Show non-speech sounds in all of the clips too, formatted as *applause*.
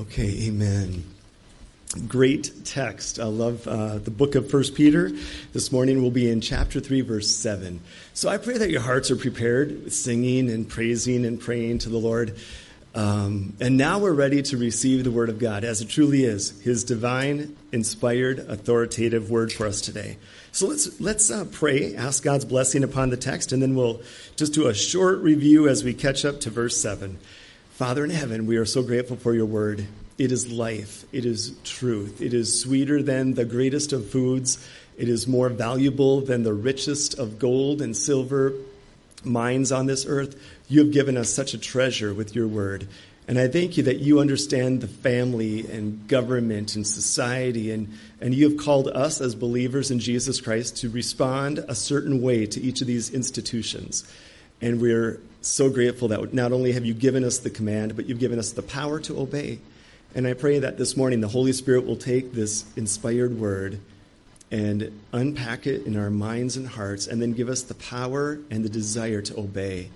Okay, amen. Great text. I love uh, the book of First Peter. This morning we'll be in chapter 3, verse 7. So I pray that your hearts are prepared with singing and praising and praying to the Lord. Um, and now we're ready to receive the Word of God as it truly is, His divine, inspired, authoritative Word for us today. So let's let's uh, pray, ask God's blessing upon the text, and then we'll just do a short review as we catch up to verse seven. Father in heaven, we are so grateful for your word. It is life, it is truth, it is sweeter than the greatest of foods, it is more valuable than the richest of gold and silver mines on this earth. You have given us such a treasure with your word. And I thank you that you understand the family and government and society, and, and you have called us as believers in Jesus Christ to respond a certain way to each of these institutions. And we're so grateful that not only have you given us the command, but you've given us the power to obey. And I pray that this morning the Holy Spirit will take this inspired word and unpack it in our minds and hearts, and then give us the power and the desire to obey,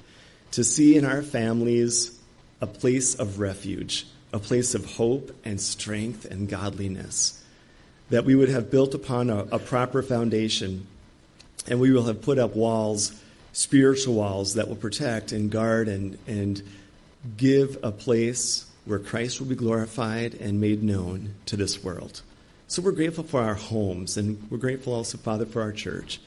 to see in our families a place of refuge, a place of hope and strength and godliness. That we would have built upon a, a proper foundation, and we will have put up walls spiritual walls that will protect and guard and, and give a place where Christ will be glorified and made known to this world. So we're grateful for our homes, and we're grateful also, Father, for our church.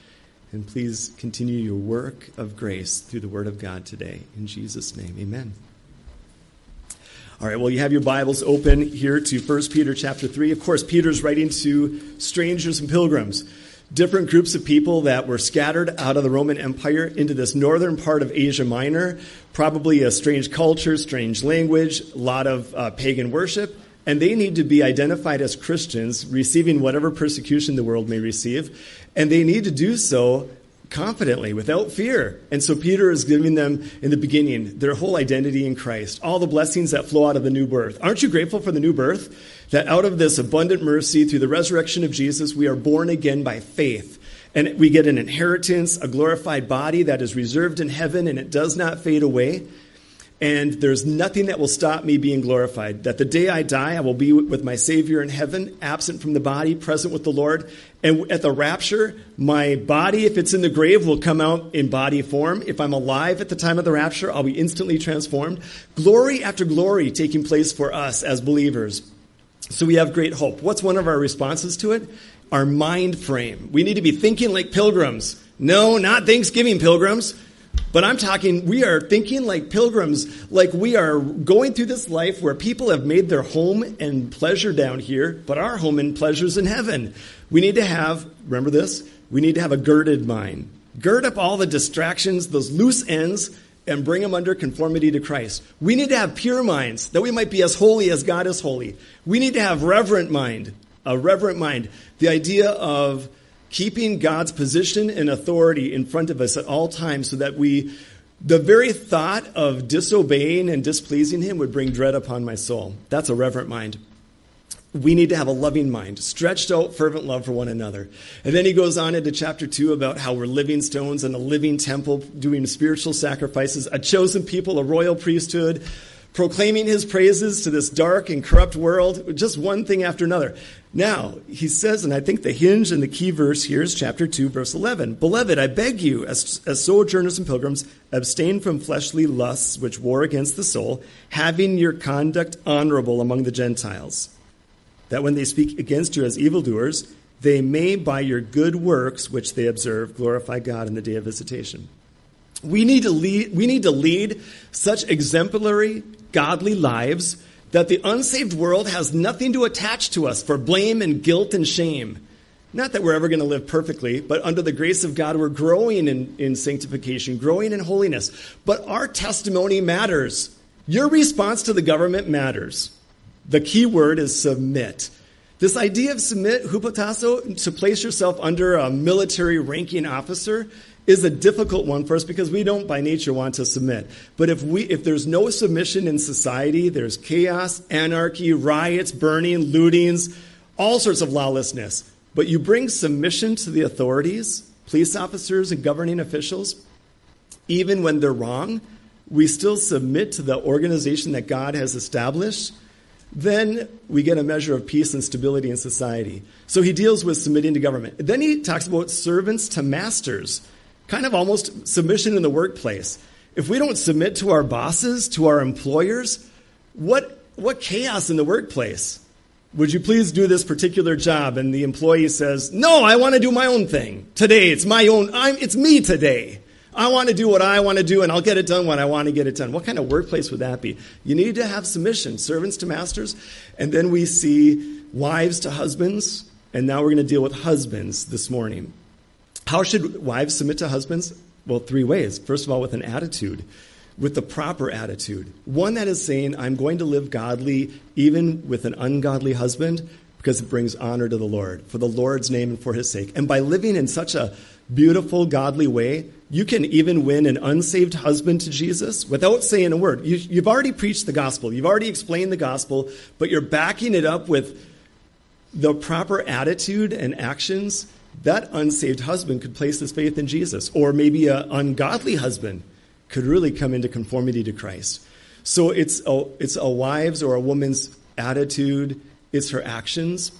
And please continue your work of grace through the Word of God today. In Jesus' name, amen. All right, well, you have your Bibles open here to 1 Peter chapter 3. Of course, Peter's writing to strangers and pilgrims different groups of people that were scattered out of the Roman Empire into this northern part of Asia Minor, probably a strange culture, strange language, a lot of uh, pagan worship, and they need to be identified as Christians, receiving whatever persecution the world may receive, and they need to do so confidently, without fear. And so Peter is giving them in the beginning their whole identity in Christ, all the blessings that flow out of the new birth. Aren't you grateful for the new birth? That out of this abundant mercy through the resurrection of Jesus, we are born again by faith. And we get an inheritance, a glorified body that is reserved in heaven and it does not fade away and there's nothing that will stop me being glorified. That the day I die, I will be with my Savior in heaven, absent from the body, present with the Lord. And at the rapture, my body, if it's in the grave, will come out in body form. If I'm alive at the time of the rapture, I'll be instantly transformed. Glory after glory taking place for us as believers. So we have great hope. What's one of our responses to it? Our mind frame. We need to be thinking like pilgrims. No, not Thanksgiving pilgrims. But I'm talking, we are thinking like pilgrims, like we are going through this life where people have made their home and pleasure down here, but our home and pleasures in heaven. We need to have, remember this, we need to have a girded mind. Gird up all the distractions, those loose ends, and bring them under conformity to Christ. We need to have pure minds, that we might be as holy as God is holy. We need to have reverent mind, a reverent mind. The idea of keeping God's position and authority in front of us at all times so that we, the very thought of disobeying and displeasing Him would bring dread upon my soul. That's a reverent mind. We need to have a loving mind, stretched out, fervent love for one another. And then he goes on into chapter two about how we're living stones in a living temple, doing spiritual sacrifices, a chosen people, a royal priesthood, proclaiming his praises to this dark and corrupt world, just one thing after another. Now, he says, and I think the hinge and the key verse here is chapter 2, verse 11. Beloved, I beg you, as, as sojourners and pilgrims, abstain from fleshly lusts which war against the soul, having your conduct honorable among the Gentiles, that when they speak against you as evildoers, they may, by your good works which they observe, glorify God in the day of visitation. We need to lead, we need to lead such exemplary godly lives that the unsaved world has nothing to attach to us for blame and guilt and shame. Not that we're ever going to live perfectly, but under the grace of God, we're growing in, in sanctification, growing in holiness. But our testimony matters. Your response to the government matters. The key word is submit. This idea of submit, hupotasso, to place yourself under a military ranking officer, is a difficult one for us because we don't by nature want to submit. But if we if there's no submission in society, there's chaos, anarchy, riots, burning, lootings, all sorts of lawlessness. But you bring submission to the authorities, police officers and governing officials, even when they're wrong, we still submit to the organization that God has established. Then we get a measure of peace and stability in society. So he deals with submitting to government. Then he talks about servants to masters, kind of almost submission in the workplace. If we don't submit to our bosses, to our employers, what, what chaos in the workplace? Would you please do this particular job? And the employee says, No, I want to do my own thing. Today, it's my own, I'm, it's me today. I want to do what I want to do, and I'll get it done when I want to get it done. What kind of workplace would that be? You need to have submission, servants to masters. And then we see wives to husbands, and now we're going to deal with husbands this morning. How should wives submit to husbands? Well, three ways. First of all, with an attitude, with the proper attitude. One that is saying, I'm going to live godly even with an ungodly husband because it brings honor to the Lord, for the Lord's name and for his sake. And by living in such a beautiful, godly way, you can even win an unsaved husband to Jesus without saying a word. You, have already preached the gospel, you've already explained the gospel, but you're backing it up with the proper attitude and actions that unsaved husband could place his faith in Jesus. Or maybe an ungodly husband could really come into conformity to Christ. So it's a, it's a wife's or a woman's attitude, it's her actions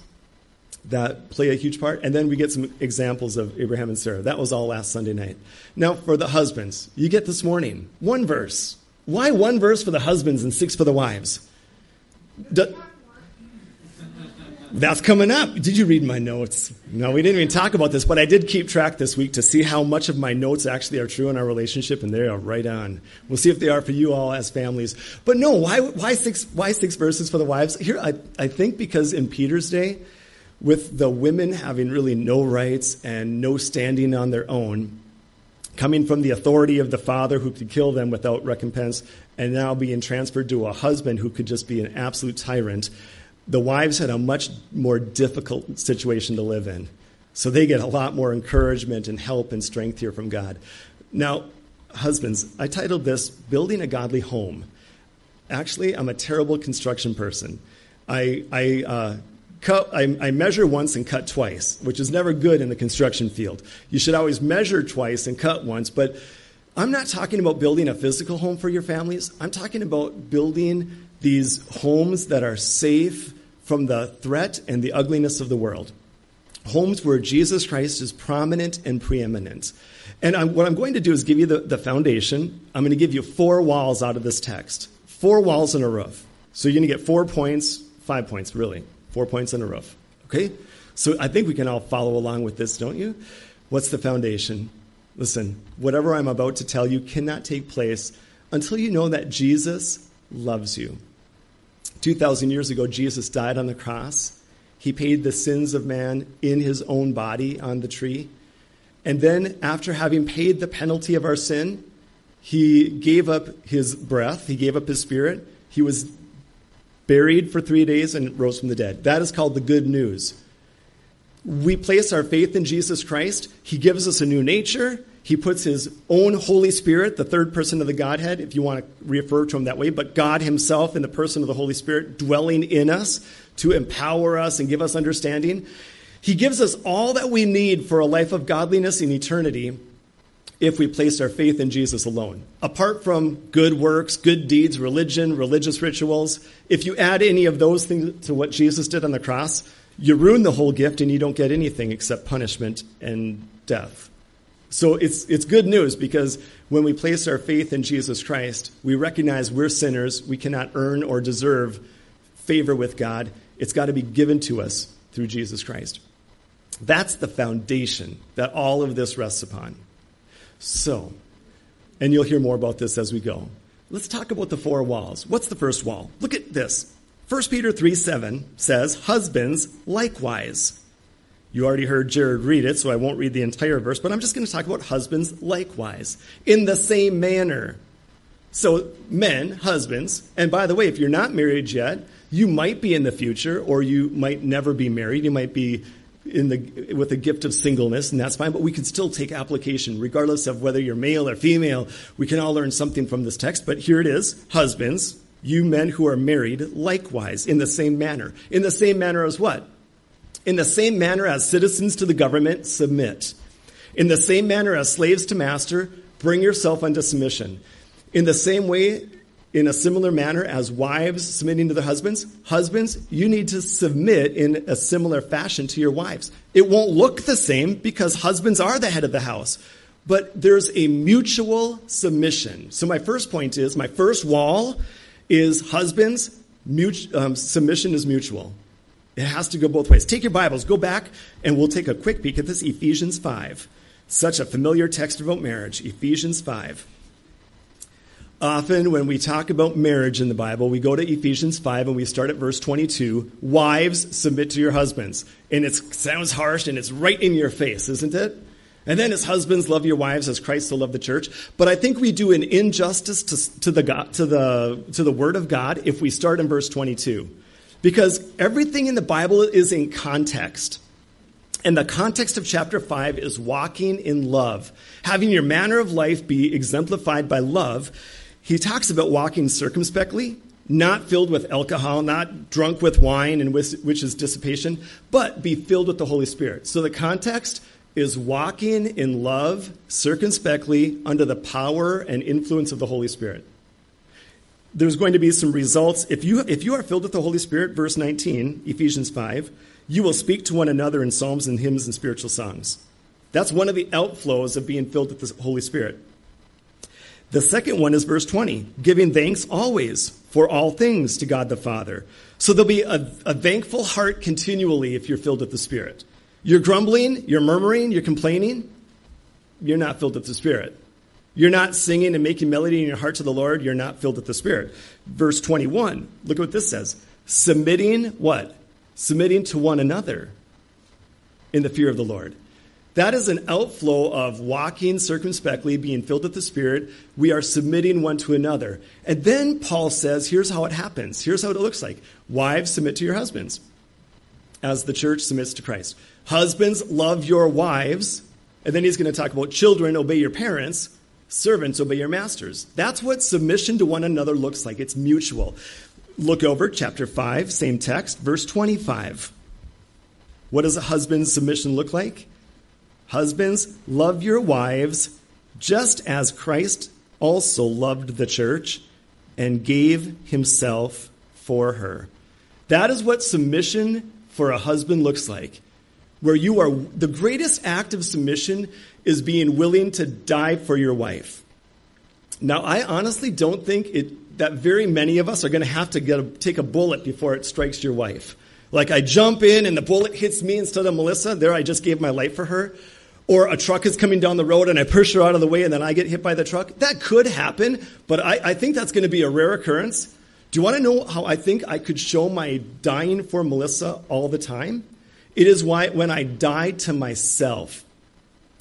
that play a huge part. And then we get some examples of Abraham and Sarah. That was all last Sunday night. Now, for the husbands, you get this morning one verse. Why one verse for the husbands and six for the wives? Do, that's coming up. Did you read my notes? No, we didn't even talk about this, but I did keep track this week to see how much of my notes actually are true in our relationship, and they are right on. We'll see if they are for you all as families. But no, why, why, six, why six verses for the wives? Here, I, I think because in Peter's day, with the women having really no rights and no standing on their own, coming from the authority of the father who could kill them without recompense, and now being transferred to a husband who could just be an absolute tyrant the wives had a much more difficult situation to live in. So they get a lot more encouragement and help and strength here from God. Now, husbands, I titled this Building a Godly Home. Actually, I'm a terrible construction person. I, I, uh, cut, I, I measure once and cut twice, which is never good in the construction field. You should always measure twice and cut once, but I'm not talking about building a physical home for your families. I'm talking about building these homes that are safe from the threat and the ugliness of the world. Homes where Jesus Christ is prominent and preeminent. And I'm, what I'm going to do is give you the, the foundation. I'm going to give you four walls out of this text. Four walls and a roof. So you're going to get four points, five points, really. Four points on a roof. Okay? So I think we can all follow along with this, don't you? What's the foundation? Listen, whatever I'm about to tell you cannot take place until you know that Jesus loves you. 2,000 years ago, Jesus died on the cross. He paid the sins of man in his own body on the tree. And then, after having paid the penalty of our sin, he gave up his breath, he gave up his spirit. He was buried for three days and rose from the dead. That is called the good news. We place our faith in Jesus Christ. He gives us a new nature. He puts his own Holy Spirit, the third person of the Godhead, if you want to refer to him that way, but God himself in the person of the Holy Spirit dwelling in us to empower us and give us understanding. He gives us all that we need for a life of godliness in eternity if we place our faith in Jesus alone. Apart from good works, good deeds, religion, religious rituals, if you add any of those things to what Jesus did on the cross, you ruin the whole gift and you don't get anything except punishment and death. So it's, it's good news because when we place our faith in Jesus Christ, we recognize we're sinners. We cannot earn or deserve favor with God. It's got to be given to us through Jesus Christ. That's the foundation that all of this rests upon. So, and you'll hear more about this as we go. Let's talk about the four walls. What's the first wall? Look at this. 1 Peter 3 7 says, Husbands likewise you already heard Jared read it, so I won't read the entire verse, but I'm just going to talk about husbands likewise, in the same manner. So, men, husbands, and by the way, if you're not married yet, you might be in the future, or you might never be married. You might be in the, with a gift of singleness, and that's fine, but we can still take application, regardless of whether you're male or female. We can all learn something from this text, but here it is Husbands, you men who are married, likewise, in the same manner. In the same manner as what? In the same manner as citizens to the government, submit. In the same manner as slaves to master, bring yourself unto submission. In the same way, in a similar manner as wives submitting to their husbands, husbands, you need to submit in a similar fashion to your wives. It won't look the same because husbands are the head of the house, but there's a mutual submission. So, my first point is my first wall is husbands, um, submission is mutual. It has to go both ways. Take your Bibles, go back, and we'll take a quick peek at this Ephesians 5. Such a familiar text about marriage, Ephesians 5. Often, when we talk about marriage in the Bible, we go to Ephesians 5 and we start at verse 22. Wives, submit to your husbands. And it sounds harsh and it's right in your face, isn't it? And then, as husbands, love your wives as Christ loved the church. But I think we do an injustice to, to, the, God, to, the, to the Word of God if we start in verse 22. Because everything in the Bible is in context. And the context of chapter 5 is walking in love, having your manner of life be exemplified by love he talks about walking circumspectly, not filled with alcohol, not drunk with wine, and which is dissipation, but be filled with the Holy Spirit. So the context is walking in love circumspectly under the power and influence of the Holy Spirit. There's going to be some results. If you, if you are filled with the Holy Spirit, verse 19, Ephesians 5, you will speak to one another in psalms and hymns and spiritual songs. That's one of the outflows of being filled with the Holy Spirit. The second one is verse 20, giving thanks always for all things to God the Father. So there'll be a, a, thankful heart continually if you're filled with the Spirit. You're grumbling, you're murmuring, you're complaining, you're not filled with the Spirit. You're not singing and making melody in your heart to the Lord, you're not filled with the Spirit. Verse 21, look at what this says. Submitting what? Submitting to one another in the fear of the Lord. That is an outflow of walking circumspectly, being filled with the Spirit. We are submitting one to another. And then Paul says, here's how it happens. Here's how it looks like. Wives, submit to your husbands, as the church submits to Christ. Husbands, love your wives. And then he's going to talk about children, obey your parents. Servants, obey your masters. That's what submission to one another looks like. It's mutual. Look over chapter 5, same text, verse 25. What does a husband's submission look like? Husbands, love your wives just as Christ also loved the church and gave himself for her. That is what submission for a husband looks like. Where you are, the greatest act of submission is being willing to die for your wife. Now, I honestly don't think it, that very many of us are going to have to get a, take a bullet before it strikes your wife. Like I jump in and the bullet hits me instead of Melissa. There, I just gave my life for her or a truck is coming down the road and I push her out of the way and then I get hit by the truck. That could happen, but I, I think that's going to be a rare occurrence. Do you want to know how I think I could show my dying for Melissa all the time? It is why when I die to myself,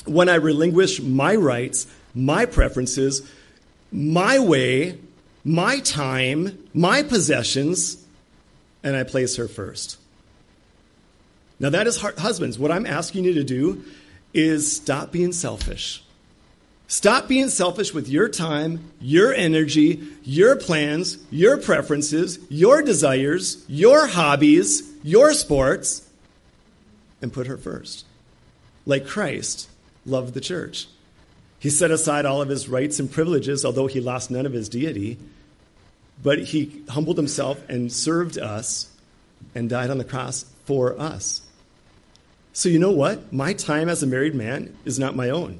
when I relinquish my rights, my preferences, my way, my time, my possessions, and I place her first. Now, that is husbands. What I'm asking you to do is stop being selfish. Stop being selfish with your time, your energy, your plans, your preferences, your desires, your hobbies, your sports, and put her first. Like Christ loved the church. He set aside all of his rights and privileges, although he lost none of his deity. But he humbled himself and served us and died on the cross for us. So, you know what? My time as a married man is not my own.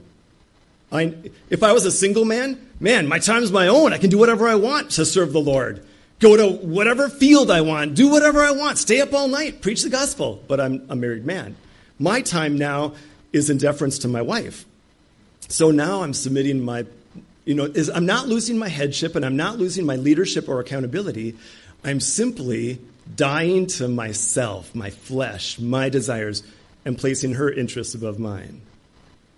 I, if I was a single man, man, my time is my own. I can do whatever I want to serve the Lord. Go to whatever field I want, do whatever I want, stay up all night, preach the gospel. But I'm a married man. My time now is in deference to my wife. So now I'm submitting my, you know, is, I'm not losing my headship and I'm not losing my leadership or accountability. I'm simply dying to myself, my flesh, my desires, and placing her interests above mine.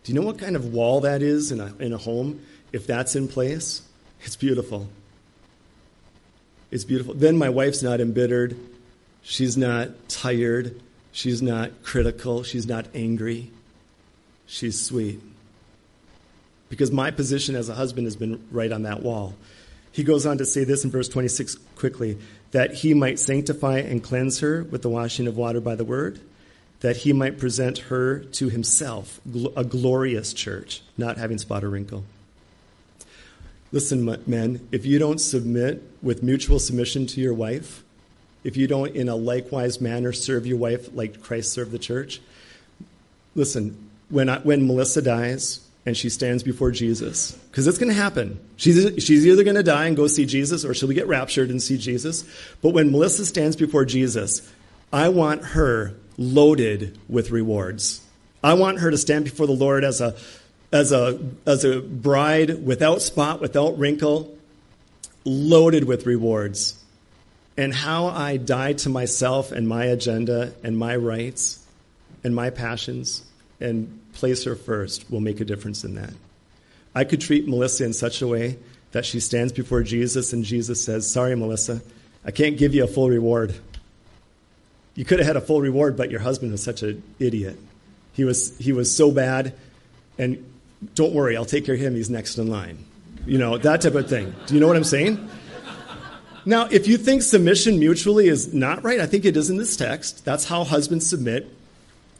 Do you know what kind of wall that is in a, in a home? If that's in place, it's beautiful. It's beautiful. Then my wife's not embittered. She's not tired. She's not critical. She's not angry. She's sweet. Because my position as a husband has been right on that wall. He goes on to say this in verse 26 quickly that he might sanctify and cleanse her with the washing of water by the word that he might present her to himself, a glorious church, not having spot or wrinkle. Listen, men, if you don't submit with mutual submission to your wife, if you don't in a likewise manner serve your wife like Christ served the church, listen, when, I, when Melissa dies and she stands before Jesus, because it's going to happen. She's, she's either going to die and go see Jesus or she'll get raptured and see Jesus. But when Melissa stands before Jesus, I want her loaded with rewards. I want her to stand before the Lord as a, as a, as a bride without spot, without wrinkle, loaded with rewards. And how I die to myself and my agenda and my rights and my passions and place her first will make a difference in that. I could treat Melissa in such a way that she stands before Jesus and Jesus says, Sorry, Melissa, I can't give you a full reward. You could have had a full reward, but your husband was such an idiot. He was, he was so bad, and don't worry, I'll take care of him. He's next in line. You know, that type of thing. Do you know what I'm saying? Now, if you think submission mutually is not right, I think it is in this text. That's how husbands submit.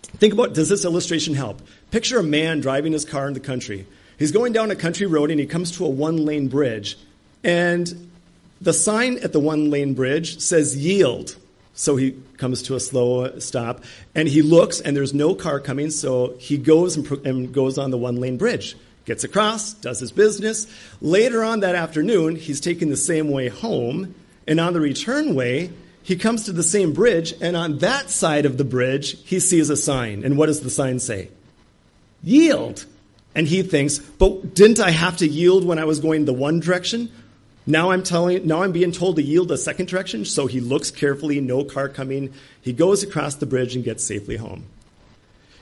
Think about does this illustration help? Picture a man driving his car in the country. He's going down a country road and he comes to a one lane bridge. And the sign at the one lane bridge says yield. So he comes to a slow stop and he looks and there's no car coming. So he goes and, and goes on the one lane bridge, gets across, does his business. Later on that afternoon, he's taking the same way home. And on the return way, he comes to the same bridge, and on that side of the bridge, he sees a sign. And what does the sign say? Yield. And he thinks, but didn't I have to yield when I was going the one direction? Now I'm telling, now I'm being told to yield a second direction. So he looks carefully, no car coming. He goes across the bridge and gets safely home.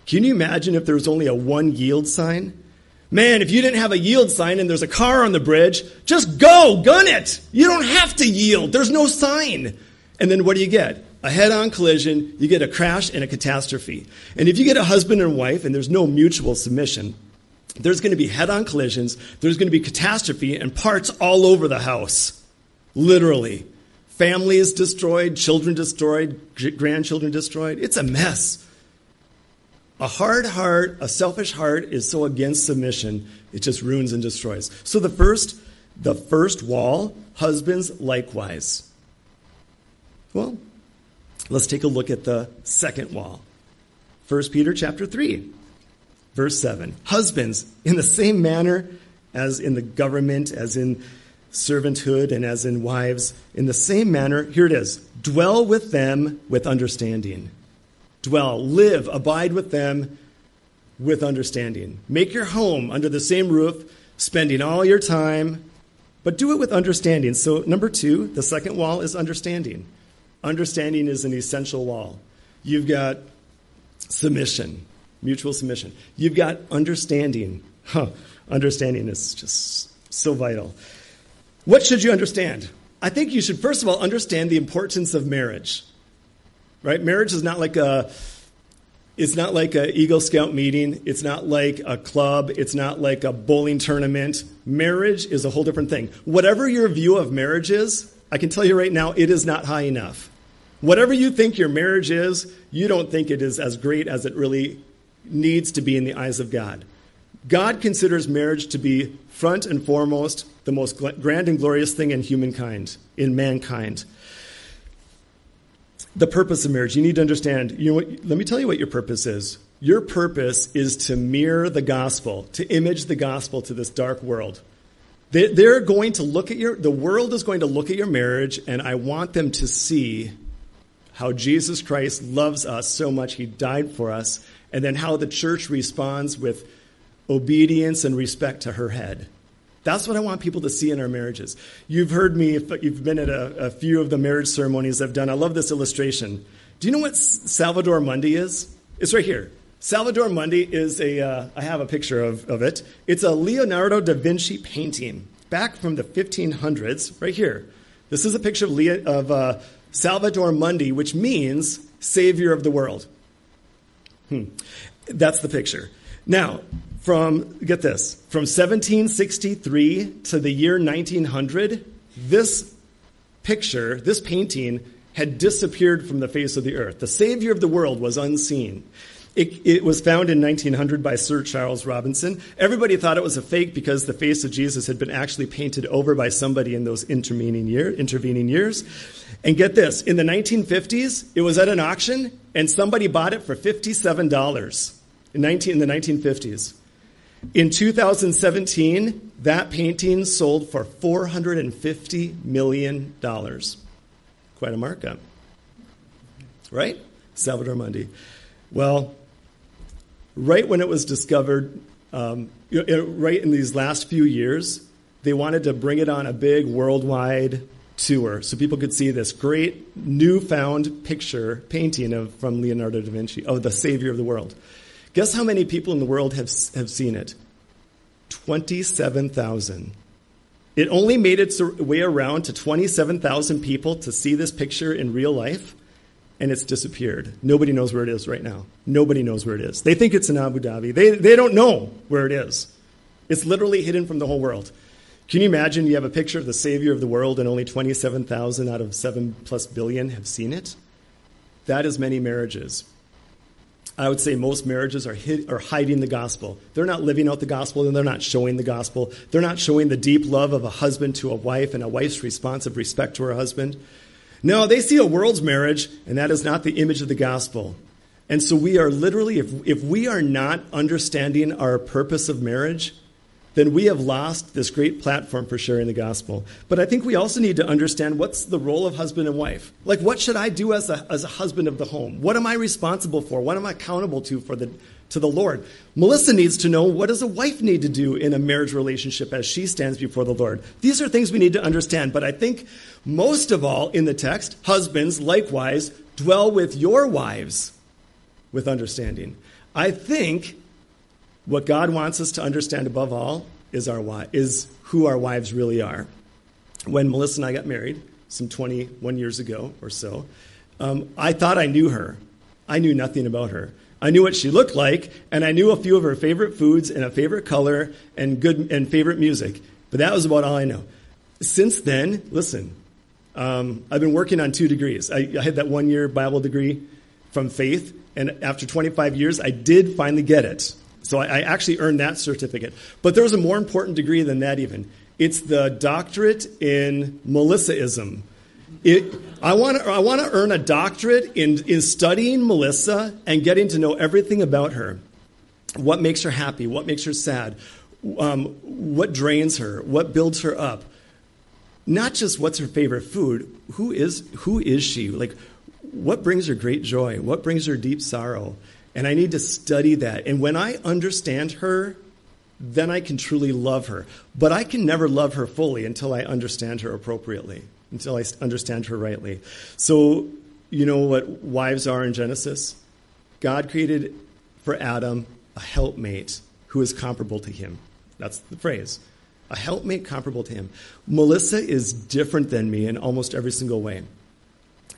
Can you imagine if there was only a one yield sign? Man, if you didn't have a yield sign and there's a car on the bridge, just go, gun it. You don't have to yield. There's no sign. And then what do you get? A head on collision, you get a crash and a catastrophe. And if you get a husband and wife and there's no mutual submission, there's going to be head on collisions, there's going to be catastrophe and parts all over the house. Literally. Families destroyed, children destroyed, grandchildren destroyed. It's a mess. A hard heart, a selfish heart is so against submission, it just ruins and destroys. So the first, the first wall, husbands likewise. Well, let's take a look at the second wall. 1 Peter chapter 3, verse 7. Husbands, in the same manner as in the government, as in servanthood, and as in wives, in the same manner, here it is dwell with them with understanding. Dwell, live, abide with them with understanding. Make your home under the same roof, spending all your time, but do it with understanding. So, number two, the second wall is understanding. Understanding is an essential wall. You've got submission, mutual submission. You've got understanding. Huh, understanding is just so vital. What should you understand? I think you should, first of all, understand the importance of marriage. Right? Marriage is not like a it's not like an Eagle Scout meeting. It's not like a club. It's not like a bowling tournament. Marriage is a whole different thing. Whatever your view of marriage is, I can tell you right now, it is not high enough. Whatever you think your marriage is, you don't think it is as great as it really needs to be in the eyes of God. God considers marriage to be front and foremost the most grand and glorious thing in humankind, in mankind. The purpose of marriage, you need to understand. You know what, let me tell you what your purpose is. Your purpose is to mirror the gospel, to image the gospel to this dark world. They're going to look at your, the world is going to look at your marriage, and I want them to see how Jesus Christ loves us so much, he died for us, and then how the church responds with obedience and respect to her head. That's what I want people to see in our marriages. You've heard me, you've been at a, a few of the marriage ceremonies I've done. I love this illustration. Do you know what Salvador Mundi is? It's right here. Salvador Mundi is a. Uh, I have a picture of, of it. It's a Leonardo da Vinci painting back from the 1500s, right here. This is a picture of, Leo, of uh, Salvator Mundi, which means Savior of the world. Hmm. That's the picture. Now, from, get this, from 1763 to the year 1900, this picture, this painting, had disappeared from the face of the earth. The Savior of the world was unseen. It, it, was found in 1900 by Sir Charles Robinson. Everybody thought it was a fake because the face of Jesus had been actually painted over by somebody in those intervening, year, intervening years. And get this in the 1950s, it was at an auction, and somebody bought it for $57 in, 19, in the 1950s. In 2017, that painting sold for $450 million. Quite a markup. Right? Salvador Mundi. Well, right when it was discovered, um, right in these last few years, they wanted to bring it on a big worldwide tour so people could see this great newfound picture painting of, from Leonardo da Vinci of the Savior of the world. Guess how many people in the world have, have seen it? 27,000. It only made its way around to 27,000 people to see this picture in real life, and it's disappeared. Nobody knows where it is right now. Nobody knows where it is. They think it's in Abu Dhabi. They, they don't know where it is. It's literally hidden from the whole world. Can you imagine you have a picture of the Savior of the world and only 27,000 out of 7 plus billion have seen it? That is many marriages. I would say most marriages are, hid, are hiding the gospel. They're not living out the gospel and they're not showing the gospel. They're not showing the deep love of a husband to a wife and a wife's response of respect to her husband. No, they see a world's marriage, and that is not the image of the gospel. And so we are literally, if, if we are not understanding our purpose of marriage, then we have lost this great platform for sharing the gospel. But I think we also need to understand what's the role of husband and wife. Like, what should I do as a, as a husband of the home? What am I responsible for? What am I accountable to for the, to the Lord? Melissa needs to know what does a wife need to do in a marriage relationship as she stands before the Lord. These are things we need to understand. But I think most of all in the text, husbands likewise dwell with your wives with understanding. I think what God wants us to understand above all is, our, is who our wives really are. When Melissa and I got married, some 21 years ago or so, um, I thought I knew her. I knew nothing about her. I knew what she looked like, and I knew a few of her favorite foods and a favorite color and good and favorite music. But that was about all I know. Since then, listen, um, I've been working on two degrees. I, I had that one year Bible degree from Faith, and after 25 years, I did finally get it. So I, I actually earned that certificate. But there was a more important degree than that, even. It's the doctorate in Melissaism. It, I want to I earn a doctorate in, in studying Melissa and getting to know everything about her. What makes her happy? What makes her sad? Um, what drains her? What builds her up? Not just what's her favorite food. Who is who is she? Like, what brings her great joy? What brings her deep sorrow? And I need to study that. And when I understand her, then I can truly love her. But I can never love her fully until I understand her appropriately, until I understand her rightly. So, you know what wives are in Genesis? God created for Adam a helpmate who is comparable to him. That's the phrase. A helpmate comparable to him. Melissa is different than me in almost every single way.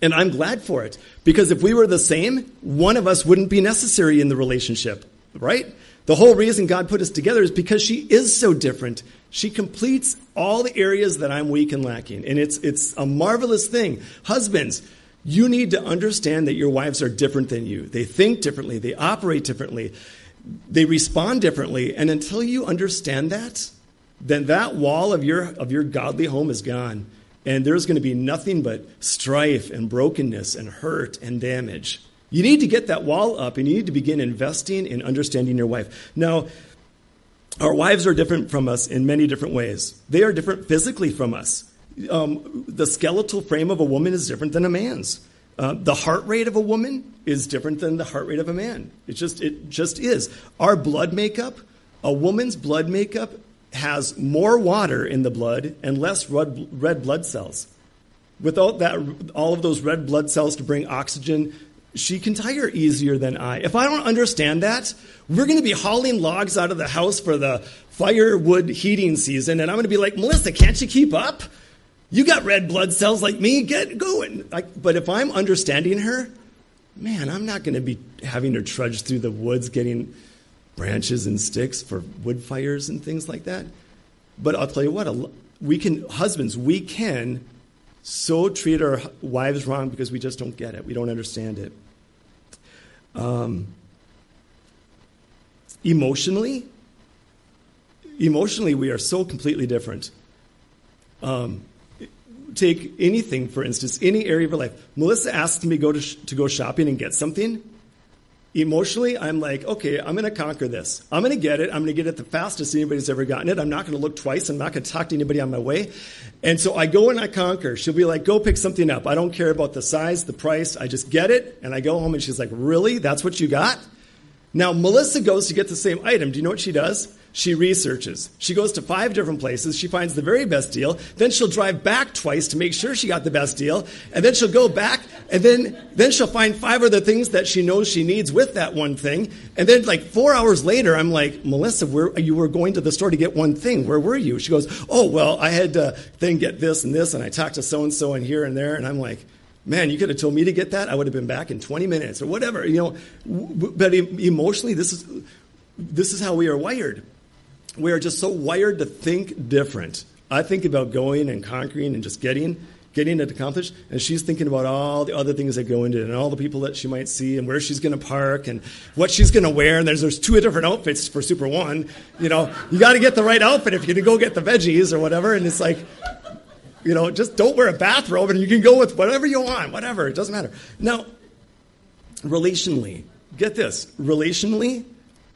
And I'm glad for it. Because if we were the same, one of us wouldn't be necessary in the relationship, right? The whole reason God put us together is because she is so different. She completes all the areas that I'm weak and lacking. And it's, it's a marvelous thing. Husbands, you need to understand that your wives are different than you. They think differently, they operate differently, they respond differently. And until you understand that, then that wall of your, of your godly home is gone and there's going to be nothing but strife and brokenness and hurt and damage. You need to get that wall up and you need to begin investing in understanding your wife. Now, our wives are different from us in many different ways. They are different physically from us. Um, the skeletal frame of a woman is different than a man's. Uh, the heart rate of a woman is different than the heart rate of a man. It just, it just is. Our blood makeup, a woman's blood makeup has more water in the blood and less red, red blood cells. Without that, all of those red blood cells to bring oxygen, she can tire easier than I. If I don't understand that, we're going to be hauling logs out of the house for the firewood heating season, and I'm going to be like, Melissa, can't you keep up? You got red blood cells like me, get going. But if I'm understanding her, man, I'm not going to be having her trudge through the woods getting branches and sticks for wood fires and things like that. But I'll tell you what, we can, husbands, we can so treat our wives wrong because we just don't get it. We don't understand it. Um, emotionally, emotionally, we are so completely different. Um, take anything, for instance, any area of your life. Melissa asks me go to, sh- to go shopping and get something. Emotionally, I'm like, okay, I'm going to conquer this. I'm going to get it. I'm going to get it the fastest anybody's ever gotten it. I'm not going to look twice. I'm not going to talk to anybody on my way. And so I go and I conquer. She'll be like, go pick something up. I don't care about the size, the price. I just get it. And I go home and she's like, really? That's what you got? Now, Melissa goes to get the same item. Do you know what she does? She researches. She goes to five different places. She finds the very best deal. Then she'll drive back twice to make sure she got the best deal. And then she'll go back and then, then she'll find five other things that she knows she needs with that one thing. And then like four hours later, I'm like, Melissa, where, you were going to the store to get one thing. Where were you? She goes, oh, well, I had to then get this and this and I talked to so-and-so and here and there. And I'm like, man, you could have told me to get that. I would have been back in 20 minutes or whatever, you know. But emotionally, this is, this is how we are wired we are just so wired to think different. I think about going and conquering and just getting, getting it accomplished, and she's thinking about all the other things that go into it, and all the people that she might see, and where she's going to park, and what she's going to wear. And there's there's two different outfits for Super One. You know, you got to get the right outfit if you're to go get the veggies or whatever. And it's like, you know, just don't wear a bathrobe, and you can go with whatever you want, whatever. It doesn't matter. Now, relationally, get this, relationally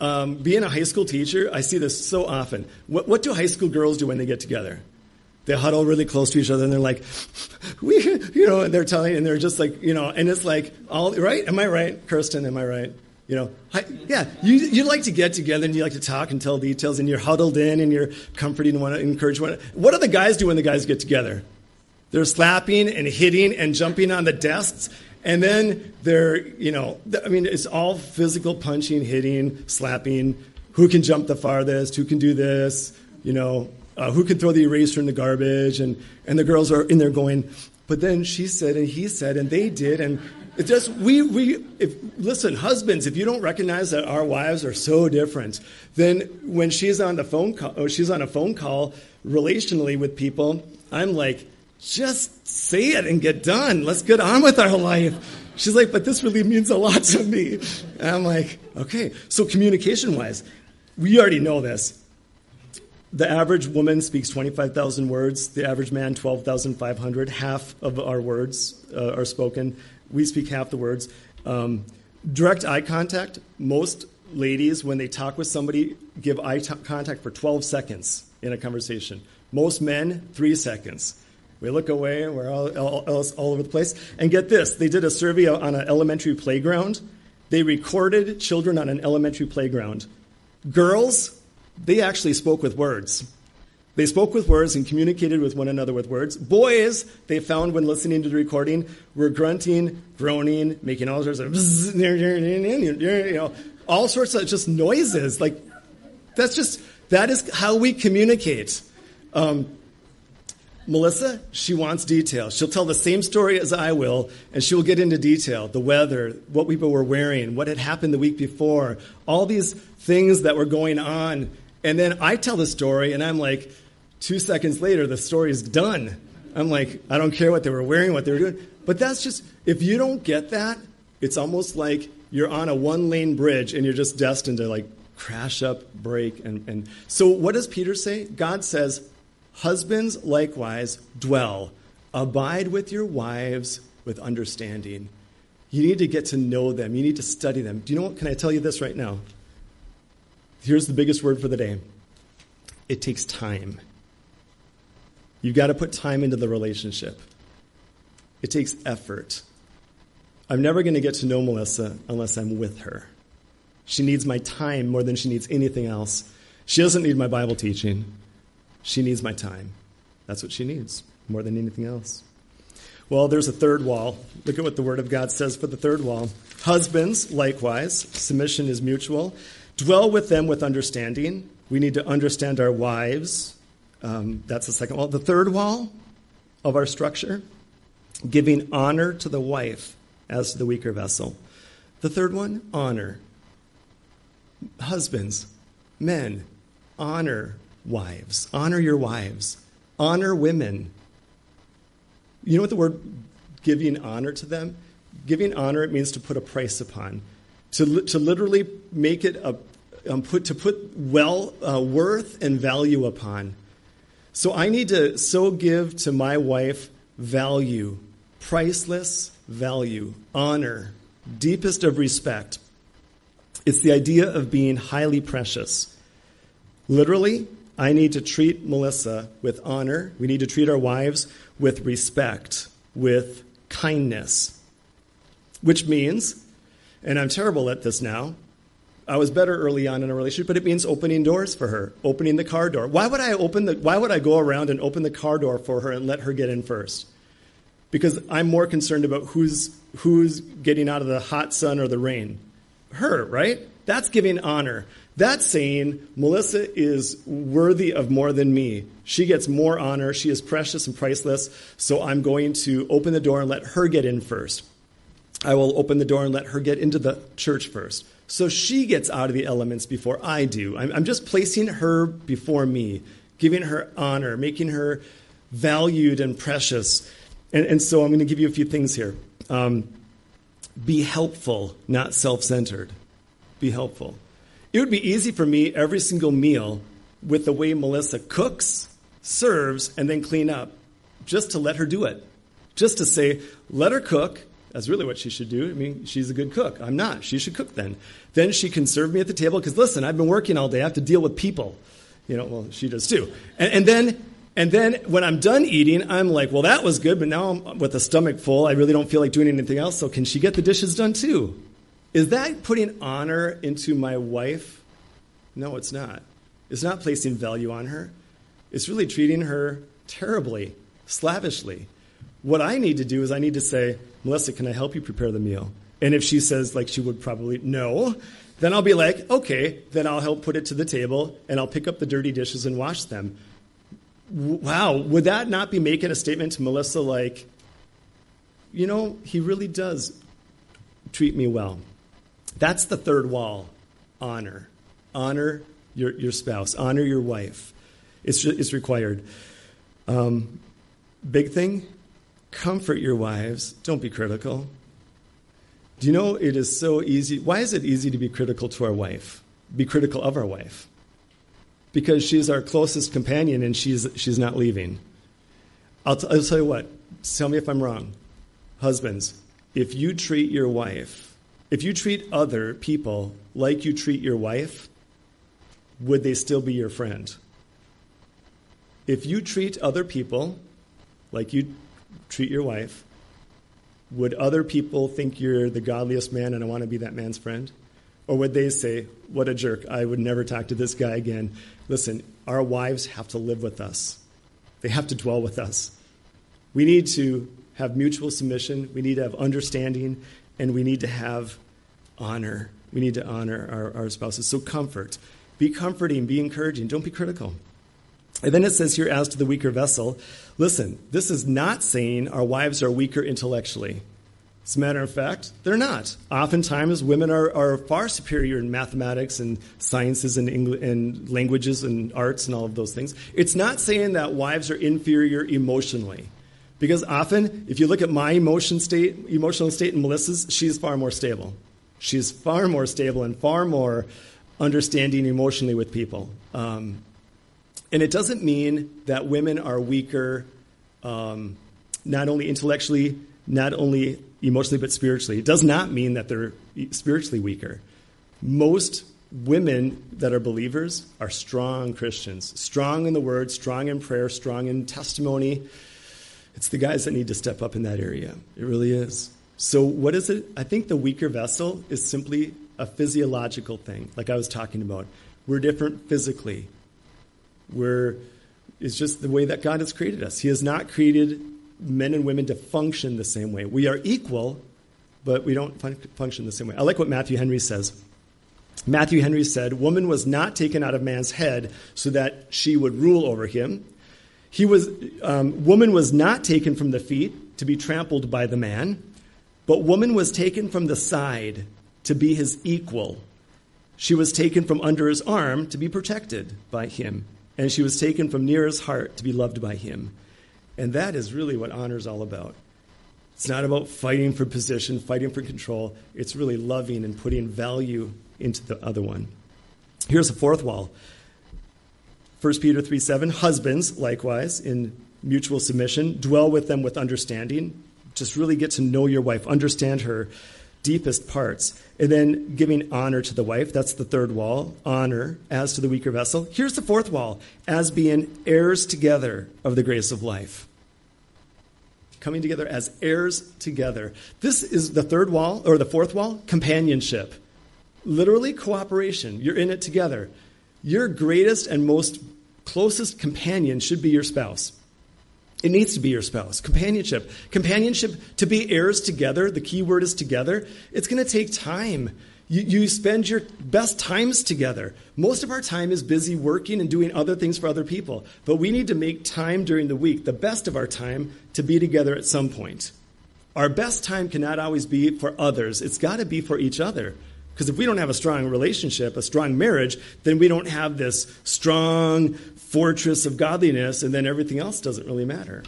um, being a high school teacher, I see this so often. What, what, do high school girls do when they get together? They huddle really close to each other and they're like, *laughs* we, you know, and they're telling, and they're just like, you know, and it's like, all right? Am I right, Kirsten? Am I right? You know, I, yeah, you, you like to get together and you like to talk and tell details and you're huddled in and you're comforting to encourage one. What do the guys do when the guys get together? They're slapping and hitting and jumping on the desks and then they're, you know, I mean, it's all physical punching, hitting, slapping. Who can jump the farthest? Who can do this? You know, uh, who can throw the eraser in the garbage? And, and the girls are in there going, but then she said, and he said, and they did. And it just, we, we, if, listen, husbands, if you don't recognize that our wives are so different, then when she's on the phone call, she's on a phone call relationally with people, I'm like, just say it and get done. Let's get on with our life. She's like, but this really means a lot to me. And I'm like, okay. So, communication wise, we already know this. The average woman speaks 25,000 words, the average man 12,500. Half of our words uh, are spoken. We speak half the words. Um, direct eye contact, most ladies, when they talk with somebody, give eye t- contact for 12 seconds in a conversation. Most men, three seconds. We look away, and we're all, all, all, over the place. And get this they did a survey on an elementary playground. They recorded children on an elementary playground. Girls, they actually spoke with words. They spoke with words and communicated with one another with words. Boys, they found when listening to the recording, were grunting, groaning, making all sorts of, *laughs* you know, all sorts of just noises. Like, that's just, that is how we communicate. Um, Melissa, she wants details. She'll tell the same story as I will, and she will get into detail the weather, what people were wearing, what had happened the week before, all these things that were going on. And then I tell the story, and I'm like, two seconds later, the story is done. I'm like, I don't care what they were wearing, what they were doing. But that's just, if you don't get that, it's almost like you're on a one lane bridge and you're just destined to like crash up, break. And, and so what does Peter say? God says, Husbands likewise dwell, abide with your wives with understanding. You need to get to know them. You need to study them. Do you know what? Can I tell you this right now? Here's the biggest word for the day it takes time. You've got to put time into the relationship, it takes effort. I'm never going to get to know Melissa unless I'm with her. She needs my time more than she needs anything else. She doesn't need my Bible teaching. She needs my time. That's what she needs more than anything else. Well, there's a third wall. Look at what the Word of God says for the third wall. Husbands, likewise, submission is mutual. Dwell with them with understanding. We need to understand our wives. Um, that's the second wall. The third wall of our structure, giving honor to the wife as to the weaker vessel. The third one, honor. Husbands, men, honor wives. Honor your wives. Honor women. You know what the word giving honor to them? Giving honor, it means to put a price upon. To, to literally make it a, um, put to put well uh, worth and value upon. So I need to so give to my wife value, priceless value, honor, deepest of respect. It's the idea of being highly precious. Literally, I need to treat Melissa with honor. We need to treat our wives with respect, with kindness, which means, and I'm terrible at this now, I was better early on in a relationship, but it means opening doors for her, opening the car door. Why would I open the why would I go around and open the car door for her and let her get in first? Because I'm more concerned about who's who's getting out of the hot sun or the rain. Her, right? That's giving honor. That's saying Melissa is worthy of more than me. She gets more honor. She is precious and priceless. So I'm going to open the door and let her get in first. I will open the door and let her get into the church first. So she gets out of the elements before I do. I'm, I'm just placing her before me, giving her honor, making her valued and precious. And, and so I'm going to give you a few things here. Um, be helpful, not self centered. Be helpful. It would be easy for me every single meal with the way Melissa cooks, serves, and then clean up, just to let her do it. Just to say, let her cook. That's really what she should do. I mean, she's a good cook. I'm not. She should cook then. Then she can serve me at the table because listen, I've been working all day. I have to deal with people. You know, well, she does too. And, and then and then when I'm done eating, I'm like, well, that was good, but now I'm with a stomach full. I really don't feel like doing anything else. So can she get the dishes done too? Is that putting honor into my wife? No, it's not. It's not placing value on her. It's really treating her terribly, slavishly. What I need to do is I need to say, Melissa, can I help you prepare the meal? And if she says, like, she would probably no, then I'll be like, okay, then I'll help put it to the table and I'll pick up the dirty dishes and wash them. Wow, would that not be making a statement to Melissa like, you know, he really does treat me well? That's the third wall honor. Honor your, your spouse, honor your wife. It's, it's required. Um, big thing comfort your wives, don't be critical. Do you know it is so easy? Why is it easy to be critical to our wife? Be critical of our wife? Because she's our closest companion and she's, she's not leaving. I'll, t- I'll tell you what, tell me if I'm wrong. Husbands, if you treat your wife if you treat other people like you treat your wife, would they still be your friend? If you treat other people like you treat your wife, would other people think you're the godliest man and I want to be that man's friend? Or would they say, What a jerk, I would never talk to this guy again? Listen, our wives have to live with us, they have to dwell with us. We need to have mutual submission, we need to have understanding, and we need to have honor. We need to honor our, our spouses. So comfort. Be comforting, be encouraging, don't be critical. And then it says here, as to the weaker vessel, listen, this is not saying our wives are weaker intellectually. As a matter of fact, they're not. Oftentimes, women are, are far superior in mathematics and sciences and, and languages and arts and all of those things. It's not saying that wives are inferior emotionally. Because often, if you look at my emotion state, emotional state and Melissa's, she's far more stable. She's far more stable and far more understanding emotionally with people. Um, and it doesn't mean that women are weaker, um, not only intellectually, not only emotionally, but spiritually. It does not mean that they're spiritually weaker. Most women that are believers are strong Christians, strong in the word, strong in prayer, strong in testimony. It's the guys that need to step up in that area. It really is. So, what is it? I think the weaker vessel is simply a physiological thing, like I was talking about. We're different physically. We're, it's just the way that God has created us. He has not created men and women to function the same way. We are equal, but we don't fun- function the same way. I like what Matthew Henry says. Matthew Henry said, Woman was not taken out of man's head so that she would rule over him. He was, um, woman was not taken from the feet to be trampled by the man. But woman was taken from the side to be his equal. She was taken from under his arm to be protected by him. And she was taken from near his heart to be loved by him. And that is really what honor is all about. It's not about fighting for position, fighting for control. It's really loving and putting value into the other one. Here's a fourth wall 1 Peter 3 7, husbands, likewise, in mutual submission, dwell with them with understanding. Just really get to know your wife, understand her deepest parts. And then giving honor to the wife, that's the third wall, honor as to the weaker vessel. Here's the fourth wall, as being heirs together of the grace of life. Coming together as heirs together. This is the third wall, or the fourth wall, companionship. Literally cooperation. You're in it together. Your greatest and most closest companion should be your spouse. It needs to be your spouse. Companionship. Companionship to be heirs together, the key word is together. It's going to take time. You, you, spend your best times together. Most of our time is busy working and doing other things for other people. But we need to make time during the week, the best of our time, to be together at some point. Our best time cannot always be for others, it's got to be for each other. Because if we don't have a strong relationship, a strong marriage, then we don't have this strong fortress of godliness, and then everything else doesn't really matter.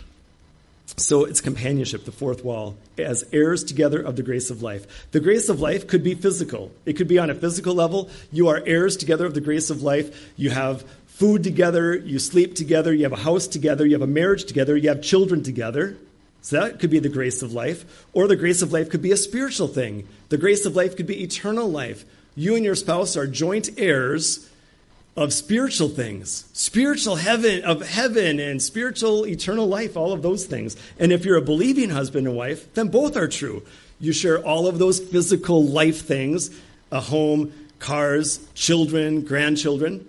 So it's companionship, the fourth wall, as heirs together of the grace of life. The grace of life could be physical. It could be on a physical level. You are heirs together of the grace of life. You have food together. You sleep together. You have a house together. You have a marriage together. You have children together. So that could be the grace of life. Or the grace of life could be a spiritual thing. The grace of life could be eternal life. You and your spouse are joint heirs of spiritual things, spiritual heaven, of heaven and spiritual eternal life, all of those things. And if you're a believing husband and wife, then both are true. You share all of those physical life things a home, cars, children, grandchildren,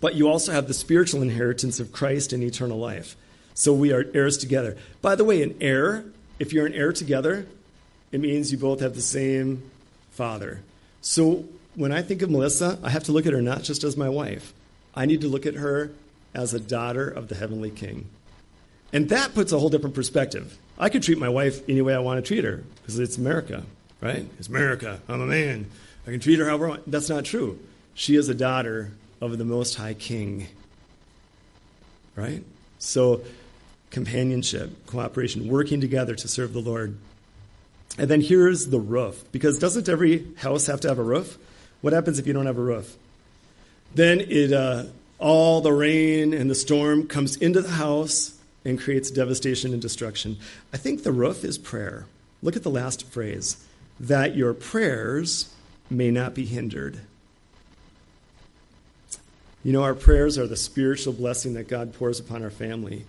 but you also have the spiritual inheritance of Christ and eternal life. So we are heirs together. By the way, an heir, if you're an heir together, it means you both have the same father. So when I think of Melissa, I have to look at her not just as my wife. I need to look at her as a daughter of the heavenly king. And that puts a whole different perspective. I could treat my wife any way I want to treat her because it's America, right? It's America. I'm a man. I can treat her however I want. That's not true. She is a daughter of the Most High King, right? So companionship, cooperation, working together to serve the Lord. And then here's the roof, because doesn't every house have to have a roof? What happens if you don't have a roof? Then it, uh, all the rain and the storm comes into the house and creates devastation and destruction. I think the roof is prayer. Look at the last phrase that your prayers may not be hindered. You know, our prayers are the spiritual blessing that God pours upon our family.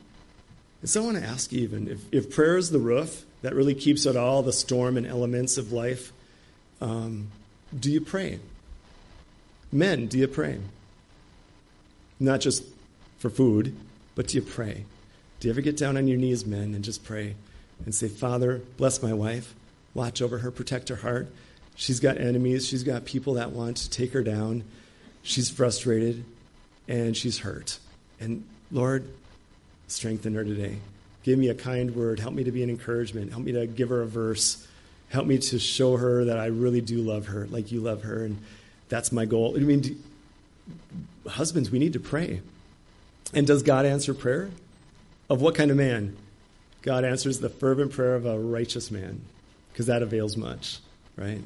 And so I want to ask you, even if, if prayer is the roof that really keeps out all the storm and elements of life, um, do you pray? Men, do you pray? Not just for food, but do you pray? Do you ever get down on your knees, men, and just pray and say, Father, bless my wife, watch over her, protect her heart? She's got enemies, she's got people that want to take her down, she's frustrated, and she's hurt. And Lord, strengthen her today. Give me a kind word. Help me to be an encouragement. Help me to give her a verse. Help me to show her that I really do love her like you love her. And that's my goal. I mean, husbands, we need to pray. And does God answer prayer? Of what kind of man? God answers the fervent prayer of a righteous man, because that avails much, right?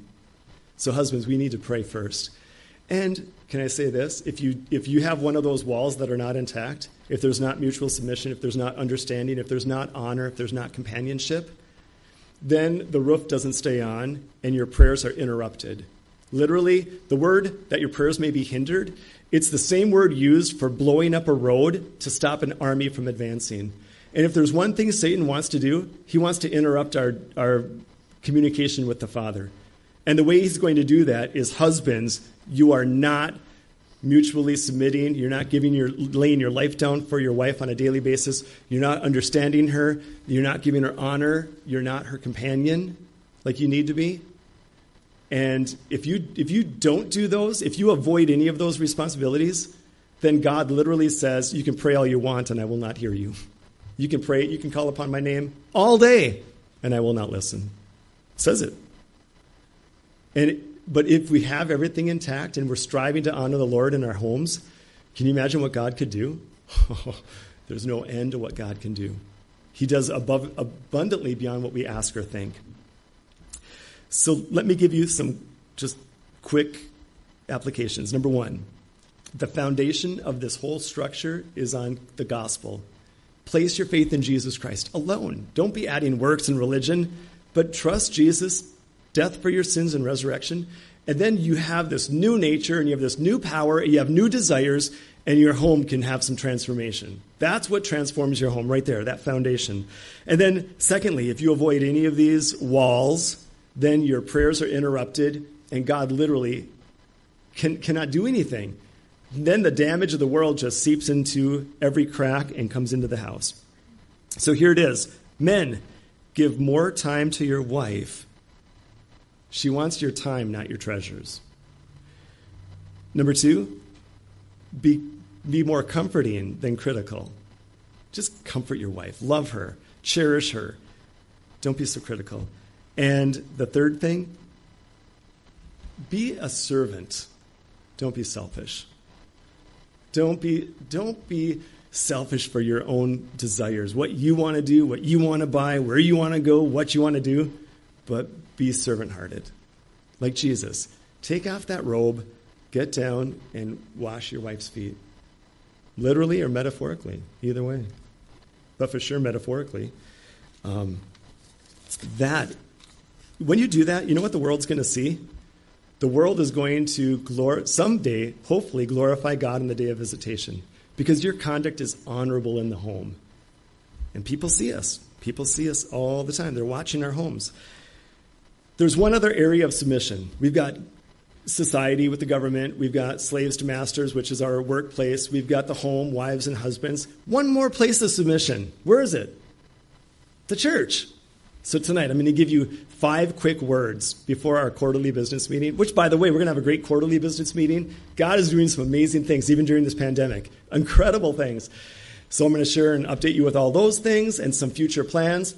So, husbands, we need to pray first. And can I say this? If you, if you have one of those walls that are not intact, if there's not mutual submission, if there's not understanding, if there's not honor, if there's not companionship, then the roof doesn't stay on and your prayers are interrupted. Literally, the word that your prayers may be hindered, it's the same word used for blowing up a road to stop an army from advancing. And if there's one thing Satan wants to do, he wants to interrupt our, our communication with the Father. And the way he's going to do that is husbands, you are not mutually submitting. You're not giving your laying your life down for your wife on a daily basis. You're not understanding her. You're not giving her honor. You're not her companion like you need to be. And if you if you don't do those, if you avoid any of those responsibilities, then God literally says, "You can pray all you want, and I will not hear you. You can pray, you can call upon my name all day, and I will not listen." It says it. And but if we have everything intact and we're striving to honor the Lord in our homes, can you imagine what God could do? *laughs* There's no end to what God can do. He does above, abundantly beyond what we ask or think. So let me give you some just quick applications. Number one, The foundation of this whole structure is on the gospel. Place your faith in Jesus Christ alone. Don't be adding works and religion, but trust Jesus, death for your sins and resurrection. And then you have this new nature and you have this new power, and you have new desires, and your home can have some transformation. That's what transforms your home right there, that foundation. And then, secondly, if you avoid any of these walls, then your prayers are interrupted, and God literally can, cannot do anything. Then the damage of the world just seeps into every crack and comes into the house. So here it is Men, give more time to your wife. She wants your time, not your treasures. Number two, be, be more comforting than critical. Just comfort your wife, love her, cherish her. Don't be so critical. And the third thing, be a servant. Don't be selfish. Don't be, don't be selfish for your own desires, what you want to do, what you want to buy, where you want to go, what you want to do, but be servant hearted. Like Jesus. Take off that robe, get down, and wash your wife's feet. Literally or metaphorically, either way. But for sure, metaphorically. Um, that, when you do that, you know what the world's going to see? the world is going to glor- someday, hopefully, glorify God in the day of visitation because your conduct is honorable in the home. And people see us. People see us all the time. They're watching our homes. There's one other area of submission. We've got society with the government. We've got slaves to masters, which is our workplace. We've got the home, wives and husbands. One more place of submission. Where is it? The church. So tonight, I'm going to give you five quick words before our quarterly business meeting, which, by the way, we're going to have a great quarterly business meeting. God is doing some amazing things, even during this pandemic. Incredible things. So I'm going to share and update you with all those things and some future plans.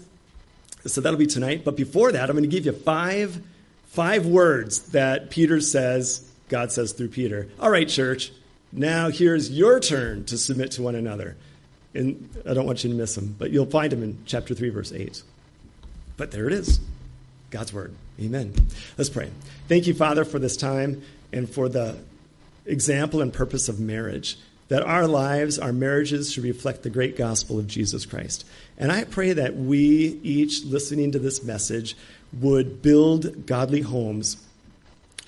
So that'll be tonight. But before that, I'm going to give you five, five words that Peter says, God says through Peter. All right, church, now here's your turn to submit to one another. And I don't want you to miss them, but you'll find them in chapter 3, verse 8. But there it is God's word. Amen. Let's pray. Thank you, Father, for this time and for the example and purpose of marriage. That our lives, our marriages should reflect the great gospel of Jesus Christ. And I pray that we, each listening to this message, would build godly homes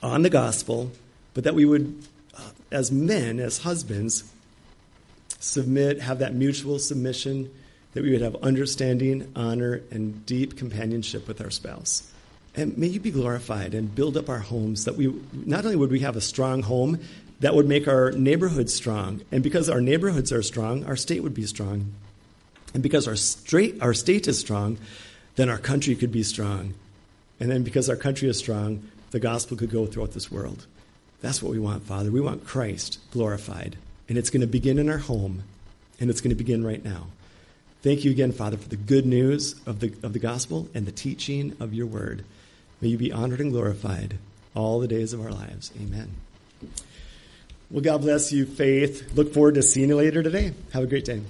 on the gospel, but that we would, uh, as men, as husbands, submit, have that mutual submission that we would have understanding, honor, and deep companionship with our spouse. And may you be glorified and build up our homes that we not only would we have a strong home, that would make our neighborhoods strong. And because our neighborhoods are strong, our state would be strong. And because our, straight, our state is strong, then our country could be strong. And then because our country is strong, the gospel could go throughout this world. That's what we want, Father. We want Christ glorified. And it's going to begin in our home, and it's going to begin right now. Thank you again, Father, for the good news of the, of the gospel and the teaching of your word. May you be honored and glorified all the days of our lives. Amen. Well, God bless you, Faith. Look forward to seeing you later today. Have a great day.